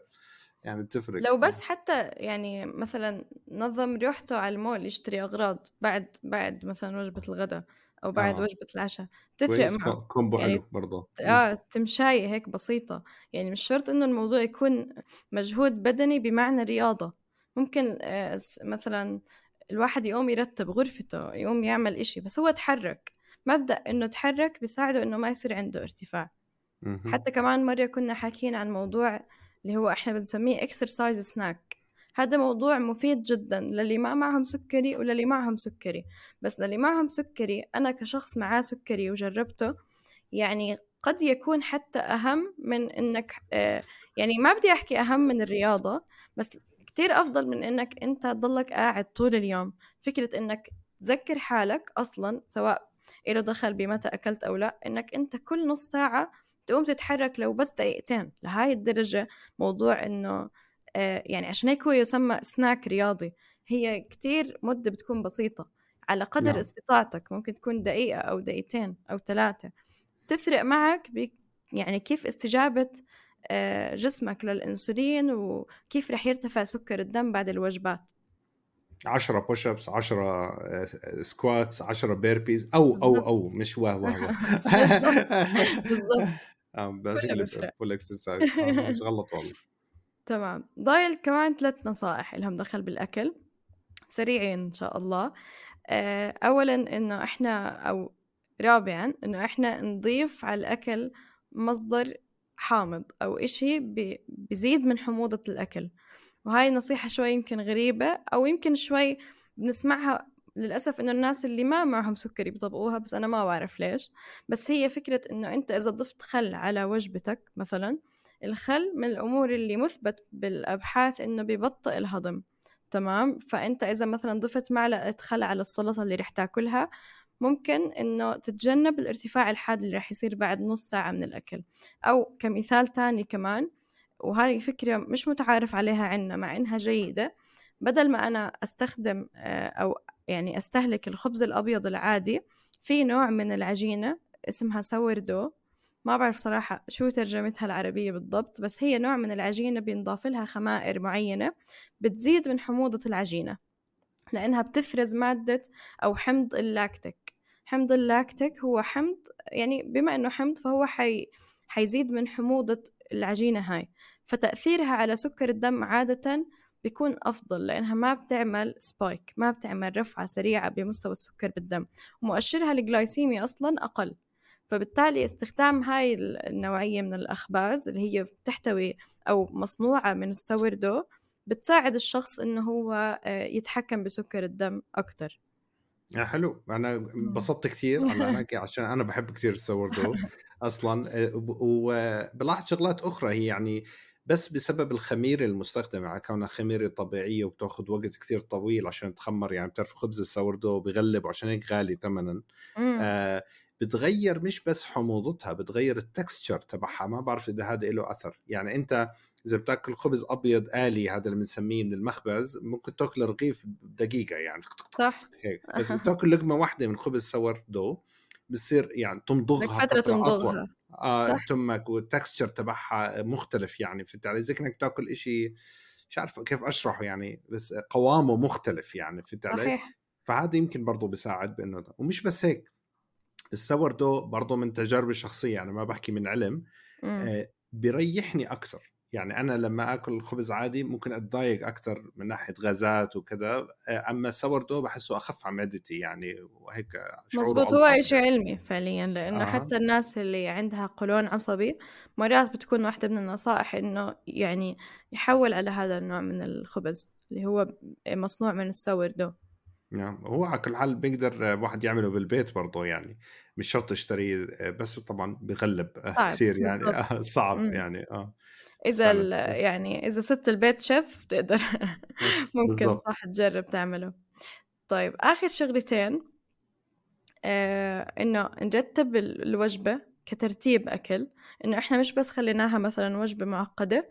يعني بتفرق. لو بس حتى يعني مثلا نظم ريحته على المول يشتري أغراض بعد بعد مثلا وجبة الغداء أو بعد آه. وجبة العشاء تفرق معه. combo يعني حلو برضه. آه تمشاية هيك بسيطة. يعني مش شرط إنه الموضوع يكون مجهود بدني بمعنى رياضة. ممكن آه مثلا الواحد يقوم يرتب غرفته يقوم يعمل إشي بس هو تحرك مبدأ إنه تحرك بيساعده إنه ما يصير عنده ارتفاع. حتى كمان مرة كنا حاكيين عن موضوع اللي هو إحنا بنسميه exercise snack هذا موضوع مفيد جدا للي ما معهم سكري وللي معهم سكري. بس للي معهم سكري أنا كشخص معاه سكري وجربته يعني قد يكون حتى أهم من إنك آه، يعني ما بدي أحكي أهم من الرياضة بس كتير أفضل من إنك أنت تضلك قاعد طول اليوم. فكرة إنك تذكر حالك أصلا سواء له دخل بمتى أكلت أو لا إنك أنت كل نص ساعة تقوم تتحرك لو بس دقيقتين. لهاي الدرجة موضوع إنه آه، يعني عشان هيك هو يسمى سناك رياضي. هي كتير مدة بتكون بسيطة. على قدر نعم. استطاعتك ممكن تكون دقيقة أو دقيقتين أو ثلاثة. تفرق معك ب يعني كيف استجابة آه، جسمك للأنسولين وكيف رح يرتفع سكر الدم بعد الوجبات. 10 push ups 10 squats 10 burpees أو أو أو مش واو واو بالضبط. آه بشكل full exercise مش غلط والله. تمام. ضايل كمان ثلاث نصائح لهم دخل بالأكل. سريعين إن شاء الله. آه، أولا إنه إحنا أو رابعا إنه إحنا نضيف على الأكل مصدر حامض أو إشي بزيد من حموضة الأكل. وهاي نصيحة شوي يمكن غريبة أو يمكن شوي بنسمعها للأسف إنه الناس اللي ما معهم سكري بيطبقوها بس أنا ما بعرف ليش. بس هي فكرة إنه أنت إذا ضفت خل على وجبتك مثلا الخل من الأمور اللي مثبت بالأبحاث إنه ببطئ الهضم تمام؟ فأنت إذا مثلا ضفت معلقة خل على السلطة اللي رح تاكلها ممكن إنه تتجنب الارتفاع الحاد اللي رح يصير بعد نص ساعة من الأكل. أو كمثال تاني كمان وهذه فكرة مش متعارف عليها عنا مع إنها جيدة. بدل ما أنا أستخدم آه، أو يعني أستهلك الخبز الأبيض العادي في نوع من العجينة اسمها sourdough ما بعرف صراحة شو ترجمتها العربية بالضبط بس هي نوع من العجينة بينضاف لها خمائر معينة بتزيد من حموضة العجينة لأنها بتفرز مادة أو حمض اللاكتيك. حمض اللاكتيك هو حمض يعني بما أنه حمض فهو حي. حيزيد من حموضة العجينة هاي. فتأثيرها على سكر الدم عادة بيكون أفضل لأنها ما بتعمل spike ما بتعمل رفعة سريعة بمستوى السكر بالدم. ومؤشرها الجلايسيمي أصلا أقل. فبالتالي استخدام هاي النوعية من الأخباز اللي هي بتحتوي أو مصنوعة من ال sourdough بتساعد الشخص إنه هو آه، يتحكم بسكر الدم أكتر. حلو. أنا انبسطت كثير. على عشان أنا بحب كثير ال sourdough أصلا. آه، وبلاحظ شغلات أخرى. هي يعني بس بسبب الخميره المستخدمة. على كونها خميرة طبيعية وبتاخذ وقت كثير طويل عشان تخمر. يعني بتعرف خبز ال sourdough بغلب وعشان هيك غالي ثمنا. آه بتغير مش بس حموضتها بتغير ال texture تبعها. ما بعرف إذا هذا له أثر. يعني أنت إذا بتأكل خبز أبيض آلي هذا اللي بنسميه من المخبز ممكن تاكل رغيف بدقيقة يعني. صح. هيك. بس تاكل لقمة واحدة من خبز sourdough بصير يعني تمضغها فترة تمضغها. آه تمك وال texture تبعها مختلف يعني فهمت علي؟ زي كأنك تاكل إشي مش عارف كيف أشرحه يعني بس قوامه مختلف يعني فهمت علي؟ فهذا يمكن برضه بيساعد بإنه ومش بس هيك. ال sourdough برضه من تجاربي الشخصية أنا ما بحكي من علم. آه بيريحني أكثر. يعني أنا لما آكل خبز عادي ممكن أتضايق أكثر من ناحية غازات وكذا أما ال sourdough بحسه أخف على معدتي يعني وهيك مزبوط هو شيء علمي فعليا لأنه آه. حتى الناس اللي عندها قولون عصبي مرات بتكون واحدة من النصائح إنه يعني يحول على هذا النوع من الخبز اللي هو مصنوع من السور دو نعم هو على كل حال بيقدر واحد يعمله بالبيت برضه يعني مش شرط يشتريه بس طبعا بغلب كثير يعني صعب. يعني آه فعلا. يعني إذا ست البيت شيف بتقدر. ممكن بالضبط. صح تجرب تعمله. طيب آخر شغلتين آه إنه نرتب ال- الوجبة كترتيب أكل. إنه إحنا مش بس خليناها مثلا وجبة معقدة.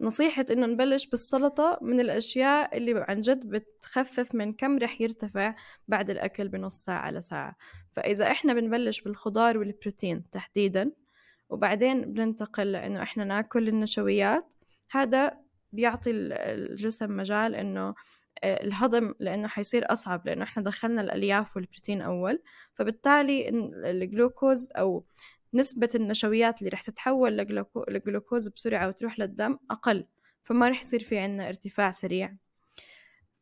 نصيحة إنه نبلش بالسلطة من الأشياء اللي عن جد بتخفف من كم رح يرتفع بعد الأكل بنص ساعة لساعة فإذا إحنا بنبلش بالخضار والبروتين تحديدا وبعدين بننتقل لإنه إحنا ناكل النشويات. هذا بيعطي ال- الجسم مجال إنه آه، الهضم لأنه حيصير أصعب لأنه إحنا دخلنا الألياف والبروتين أول. فبالتالي الجلوكوز أو نسبة النشويات اللي رح تتحول لجلوكو- لجلوكوز بسرعة وتروح للدم أقل. فما رح يصير في عنا ارتفاع سريع.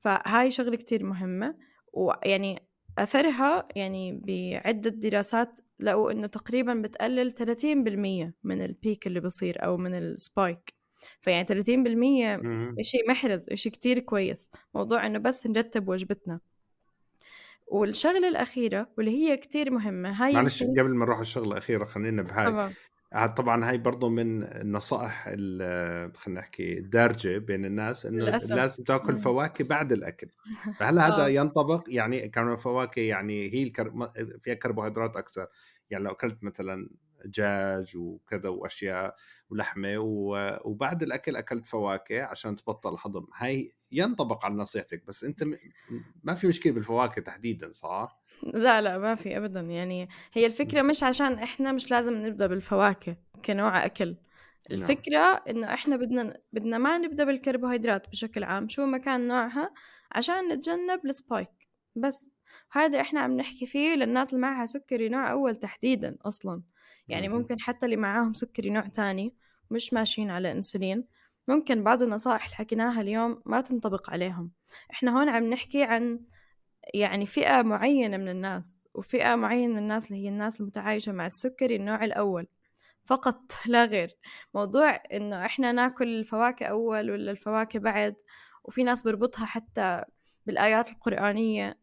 فهاي شغلة كتير مهمة. ويعني أثرها يعني بعدة دراسات لقوا إنه تقريبا بتقلل 30% من ال peak اللي بصير أو من ال spike فيعني 30% مم. إشي محرز إشي كتير كويس. موضوع إنه بس نرتب وجبتنا. والشغلة الأخيرة واللي هي كتير مهمة هاي معلش قبل ما نروح الشغلة الأخيرة خلينا بهاي. طبعا طبعا هاي برضو من النصائح ال- خلينا نحكي الدارجة بين الناس إنه للأسف. لازم تاكل. فواكه بعد الأكل. فهل هذا آه. ينطبق يعني كانوا الفواكه يعني هي الكر... فيها كربوهيدرات أكثر. يعني لو أكلت مثلا دجاج وكذا وأشياء ولحمة. وبعد الأكل أكلت فواكه عشان تبطل الهضم هاي ينطبق على نصيحتك بس أنت م... ما في مشكلة بالفواكه تحديدا صح؟ لا لا ما في ابدا. يعني هي الفكرة مش عشان إحنا مش لازم نبدأ بالفواكه كنوع أكل. نعم. الفكرة إنه إحنا بدنا بدنا ما نبدأ بالكربوهيدرات بشكل عام. شو ما كان نوعها؟ عشان نتجنب ال spike. بس. هذا إحنا عم نحكي فيه للناس اللي معها سكري نوع أول تحديدا أصلا. يعني. ممكن حتى اللي معاهم سكري نوع تاني مش ماشيين على إنسولين. ممكن بعض النصائح اللي حكيناها اليوم ما تنطبق عليهم. إحنا هون عم نحكي عن يعني فئة معينة من الناس وفئة معينة من الناس اللي هي الناس المتعايشة مع السكري النوع الأول. فقط لا غير. موضوع إنه إحنا ناكل الفواكه أول ولا الفواكه بعد وفي ناس بربطها حتى بالآيات القرآنية.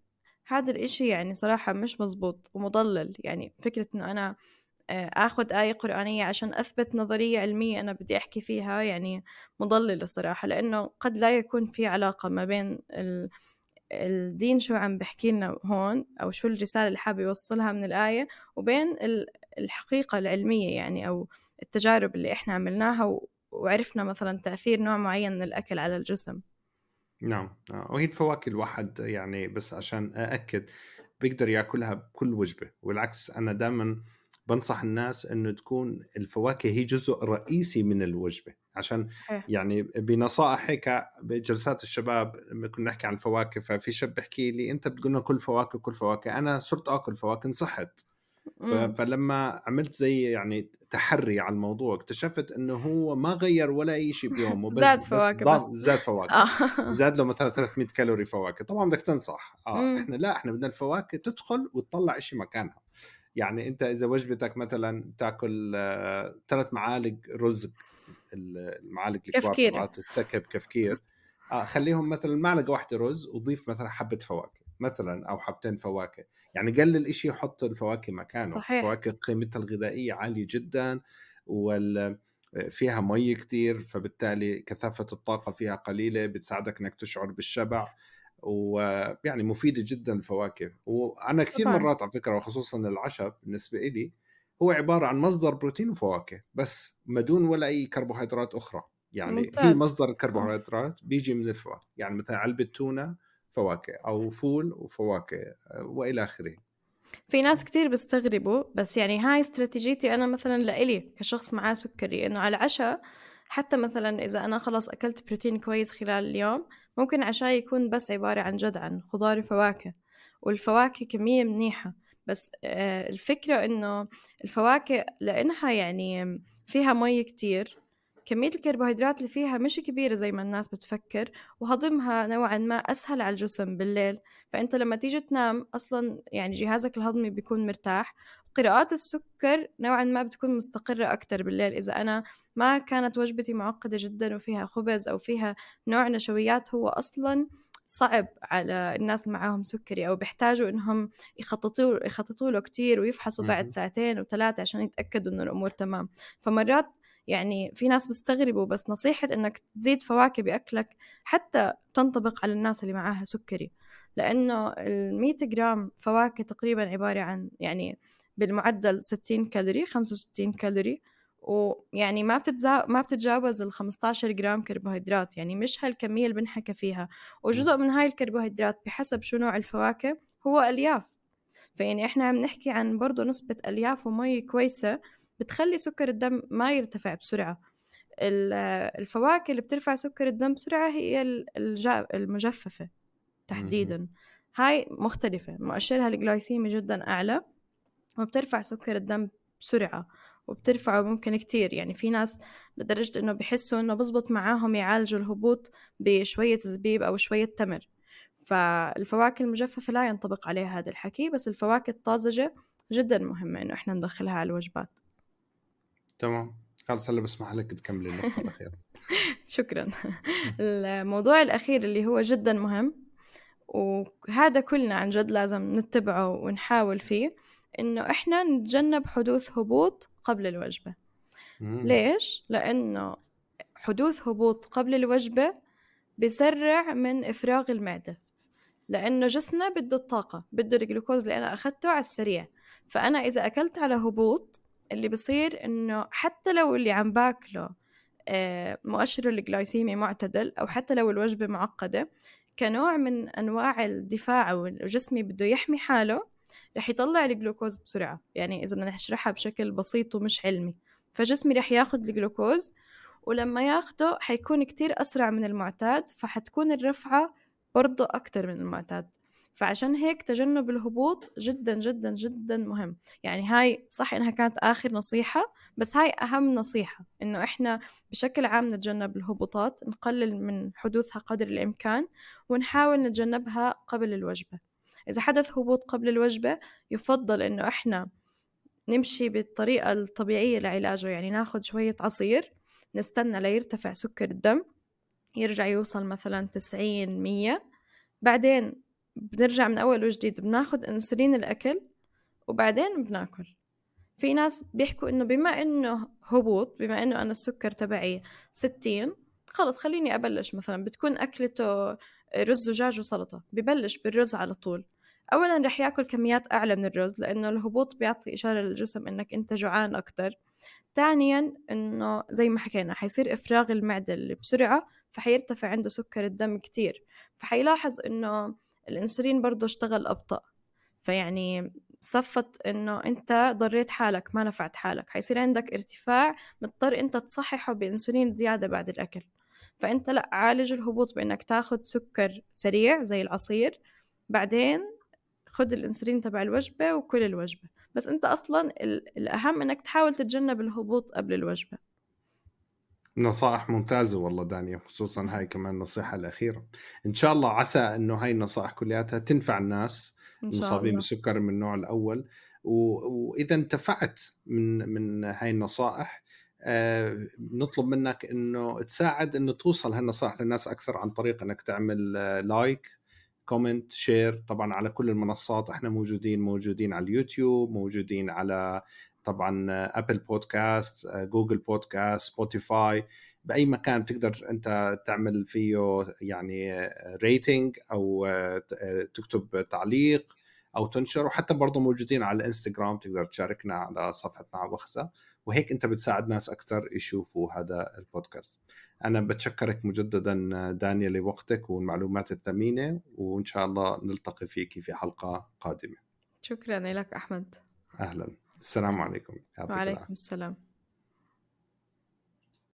هذا الإشي يعني صراحة مش مزبوط ومضلل. يعني فكرة إنه أنا آه، أخذ آية قرآنية عشان أثبت نظرية علمية أنا بدي أحكي فيها يعني مضللة صراحة لأنه قد لا يكون في علاقة ما بين ال الدين شو عم بحكي لنا هون أو شو الرسالة اللي حابب يوصلها من الآية وبين ال- الحقيقة العلمية يعني أو التجارب اللي إحنا عملناها وعرفنا مثلا تأثير نوع معين من الأكل على الجسم. نعم آه، وهي الفواكه الواحد يعني بس عشان أأكد بيقدر يأكلها بكل وجبة والعكس أنا دائما بنصح الناس إنه تكون الفواكه هي جزء رئيسي من الوجبة. عشان يعني بنصائح هيك بجلسات الشباب لما كنا نحكي عن الفواكه ففي شاب بيحكي لي أنت بتقول كل فواكه كل فواكه. أنا صرت آكل فواكه انصحت. ف- مم. فلما عملت زي يعني تحري على الموضوع اكتشفت إنه هو ما غير ولا أي شيء بيومه بس زاد بس فواكه ضاف بس. زاد فواكه. آه. زاد له مثلا 300 كالوري فواكه. طبعا بدك تنصح. آه مم. إحنا لا إحنا بدنا الفواكه تدخل وتطلع شيء مكانها. يعني أنت إذا وجبتك مثلا تأكل آه، ثلاث معالق رز المعالق الكبار تبعت السكب كفكير آه خليهم مثلا معلقة واحدة رز وضيف مثلا حبة فواكه مثلا أو حبتين فواكه يعني قلل شيء وحط الفواكه مكانه. صحيح. فواكه قيمتها الغذائية عالية جدا وال فيها مي كتير فبالتالي كثافة الطاقة فيها قليلة بتساعدك إنك تشعر بالشبع. ويعني مفيدة جدا الفواكه وأنا كثير طبعا. مرات على فكرة وخصوصا العشا بالنسبة إلي هو عبارة عن مصدر بروتين وفواكه بس من دون ولا أي كربوهيدرات أخرى. يعني هي ممتاز. مصدر آه. الكربوهيدرات بيجي من الفواكه. يعني مثلا علبة تونة فواكه أو فول وفواكه آه، وإلى آخره. في ناس كتير بيستغربوا بس يعني هاي استراتيجيتي أنا مثلا لإلي كشخص معاه سكري إنه على العشاء حتى مثلا إذا أنا خلص أكلت بروتين كويس خلال اليوم ممكن عشاء يكون بس عبارة عن جد عن خضار وفواكه والفواكه كمية منيحة. بس آه، الفكرة إنه الفواكه لأنها يعني فيها مي كتير كمية الكربوهيدرات اللي فيها مش كبيرة زي ما الناس بتفكر وهضمها نوعا ما أسهل على الجسم بالليل. فأنت لما تيجي تنام أصلا يعني جهازك الهضمي بيكون مرتاح قراءات السكر نوعا ما بتكون مستقرة أكتر بالليل إذا أنا ما كانت وجبتي معقدة جدا وفيها خبز أو فيها نوع نشويات هو أصلا صعب على الناس اللي معاهم سكري أو بيحتاجوا إنهم يخططوا يخططوا له كتير ويفحصوا بعد ساعتين وثلاثة عشان يتأكدوا إنه الأمور تمام. فمرات يعني في ناس بيستغربوا بس نصيحة إنك تزيد فواكه بأكلك حتى تنطبق على الناس اللي معاها سكري لأنه ال جرام فواكه تقريبا عبارة عن يعني بالمعدل 60 كالوري 65 كالوري. ويعني ما بتتزا... ما بتتجاوز ال 15 جرام كربوهيدرات يعني مش هالكمية اللي بنحكى فيها. وجزء من هاي الكربوهيدرات بحسب شو نوع الفواكه هو ألياف. فيعني إحنا عم نحكي عن برضه نسبة ألياف ومي كويسة بتخلي سكر الدم ما يرتفع بسرعة. الفواكه اللي بترفع سكر الدم بسرعة هي المجففة تحديدا. هاي مختلفة مؤشرها الجلايسيمي جدا أعلى. وبترفع سكر الدم بسرعة وبترفعه ممكن كتير. يعني في ناس لدرجة إنه بحسوا إنه بزبط معاهم يعالجوا الهبوط بشوية زبيب أو شوية تمر. فالفواكه المجففة لا ينطبق عليها هذا الحكي بس الفواكه الطازجة جدا مهمة إنه إحنا ندخلها على الوجبات. تمام. خلص هلا بسمح لك تكملي النقطة الأخيرة. شكرا. الموضوع الأخير اللي هو جدا مهم وهذا كلنا عن جد لازم نتبعه ونحاول فيه. إنه إحنا نتجنب حدوث هبوط قبل الوجبة مم. ليش؟ لأنه حدوث هبوط قبل الوجبة بسرع من إفراغ المعدة لأنه جسمنا بده الطاقة بده الجلوكوز اللي أنا أخذته على السريع فأنا إذا أكلت على هبوط اللي بصير إنه حتى لو اللي عم باكله آه، مؤشر الجلايسيمي معتدل أو حتى لو الوجبة معقدة كنوع من أنواع الدفاع وجسمي بده يحمي حاله رح يطلع الجلوكوز بسرعة يعني إذا بدنا نشرحها بشكل بسيط ومش علمي. فجسمي رح ياخد الجلوكوز ولما ياخده حيكون كتير أسرع من المعتاد فحتكون الرفعة برضه أكتر من المعتاد. فعشان هيك تجنب الهبوط جدا جدا جدا مهم. يعني هاي صح إنها كانت آخر نصيحة بس هاي أهم نصيحة إنه إحنا بشكل عام نتجنب الهبوطات نقلل من حدوثها قدر الإمكان ونحاول نتجنبها قبل الوجبة. إذا حدث هبوط قبل الوجبة يفضل إنه إحنا نمشي بالطريقة الطبيعية لعلاجه يعني ناخد شوية عصير نستنى ليرتفع سكر الدم يرجع يوصل مثلا تسعين مية. بعدين بنرجع من أول وجديد بناخد أنسولين الأكل وبعدين بناكل. في ناس بيحكوا إنه بما إنه هبوط بما إنه أنا السكر تبعي ستين خلص خليني أبلش مثلا بتكون أكلته رز ودجاج وسلطة ببلش بالرز على طول. أولا رح يأكل كميات أعلى من الرز لأنه الهبوط بيعطي إشارة للجسم إنك أنت جوعان أكتر. ثانيا إنه زي ما حكينا حيصير إفراغ المعدة اللي بسرعة فحيرتفع عنده سكر الدم كتير. فحيلاحظ إنه الإنسولين برضه اشتغل أبطأ. فيعني صفت إنه أنت ضريت حالك ما نفعت حالك. حيصير عندك ارتفاع مضطر أنت تصححه بإنسولين زيادة بعد الأكل. فأنت لأ عالج الهبوط بإنك تاخذ سكر سريع زي العصير. بعدين خذ الانسولين تبع الوجبة وكل الوجبة. بس انت أصلا الأهم انك تحاول تتجنب الهبوط قبل الوجبة. نصائح ممتازة والله دانيا خصوصا هاي كمان النصيحة الأخيرة. إن شاء الله عسى أنه هاي النصائح كلياتها تنفع الناس المصابين بالسكر من النوع الأول. و... وإذا انتفعت من من هاي النصائح آه نطلب منك إنه تساعد إنه توصل هالنصائح للناس أكثر عن طريق إنك تعمل آه like comment share طبعا على كل المنصات إحنا موجودين موجودين على اليوتيوب موجودين على طبعا Apple Podcast Google Podcast Spotify بأي مكان بتقدر أنت تعمل فيه يعني rating أو تكتب تعليق أو تنشر وحتى برضه موجودين على الانستغرام تقدر تشاركنا على صفحتنا على وخزة. وهيك أنت بتساعد ناس أكثر يشوفوا هذا البودكاست. أنا بتشكرك مجددا دانيا لوقتك والمعلومات الثمينة وإن شاء الله نلتقي فيك في حلقة قادمة. شكرا لك أحمد. أهلا. السلام عليكم. وعليكم السلام.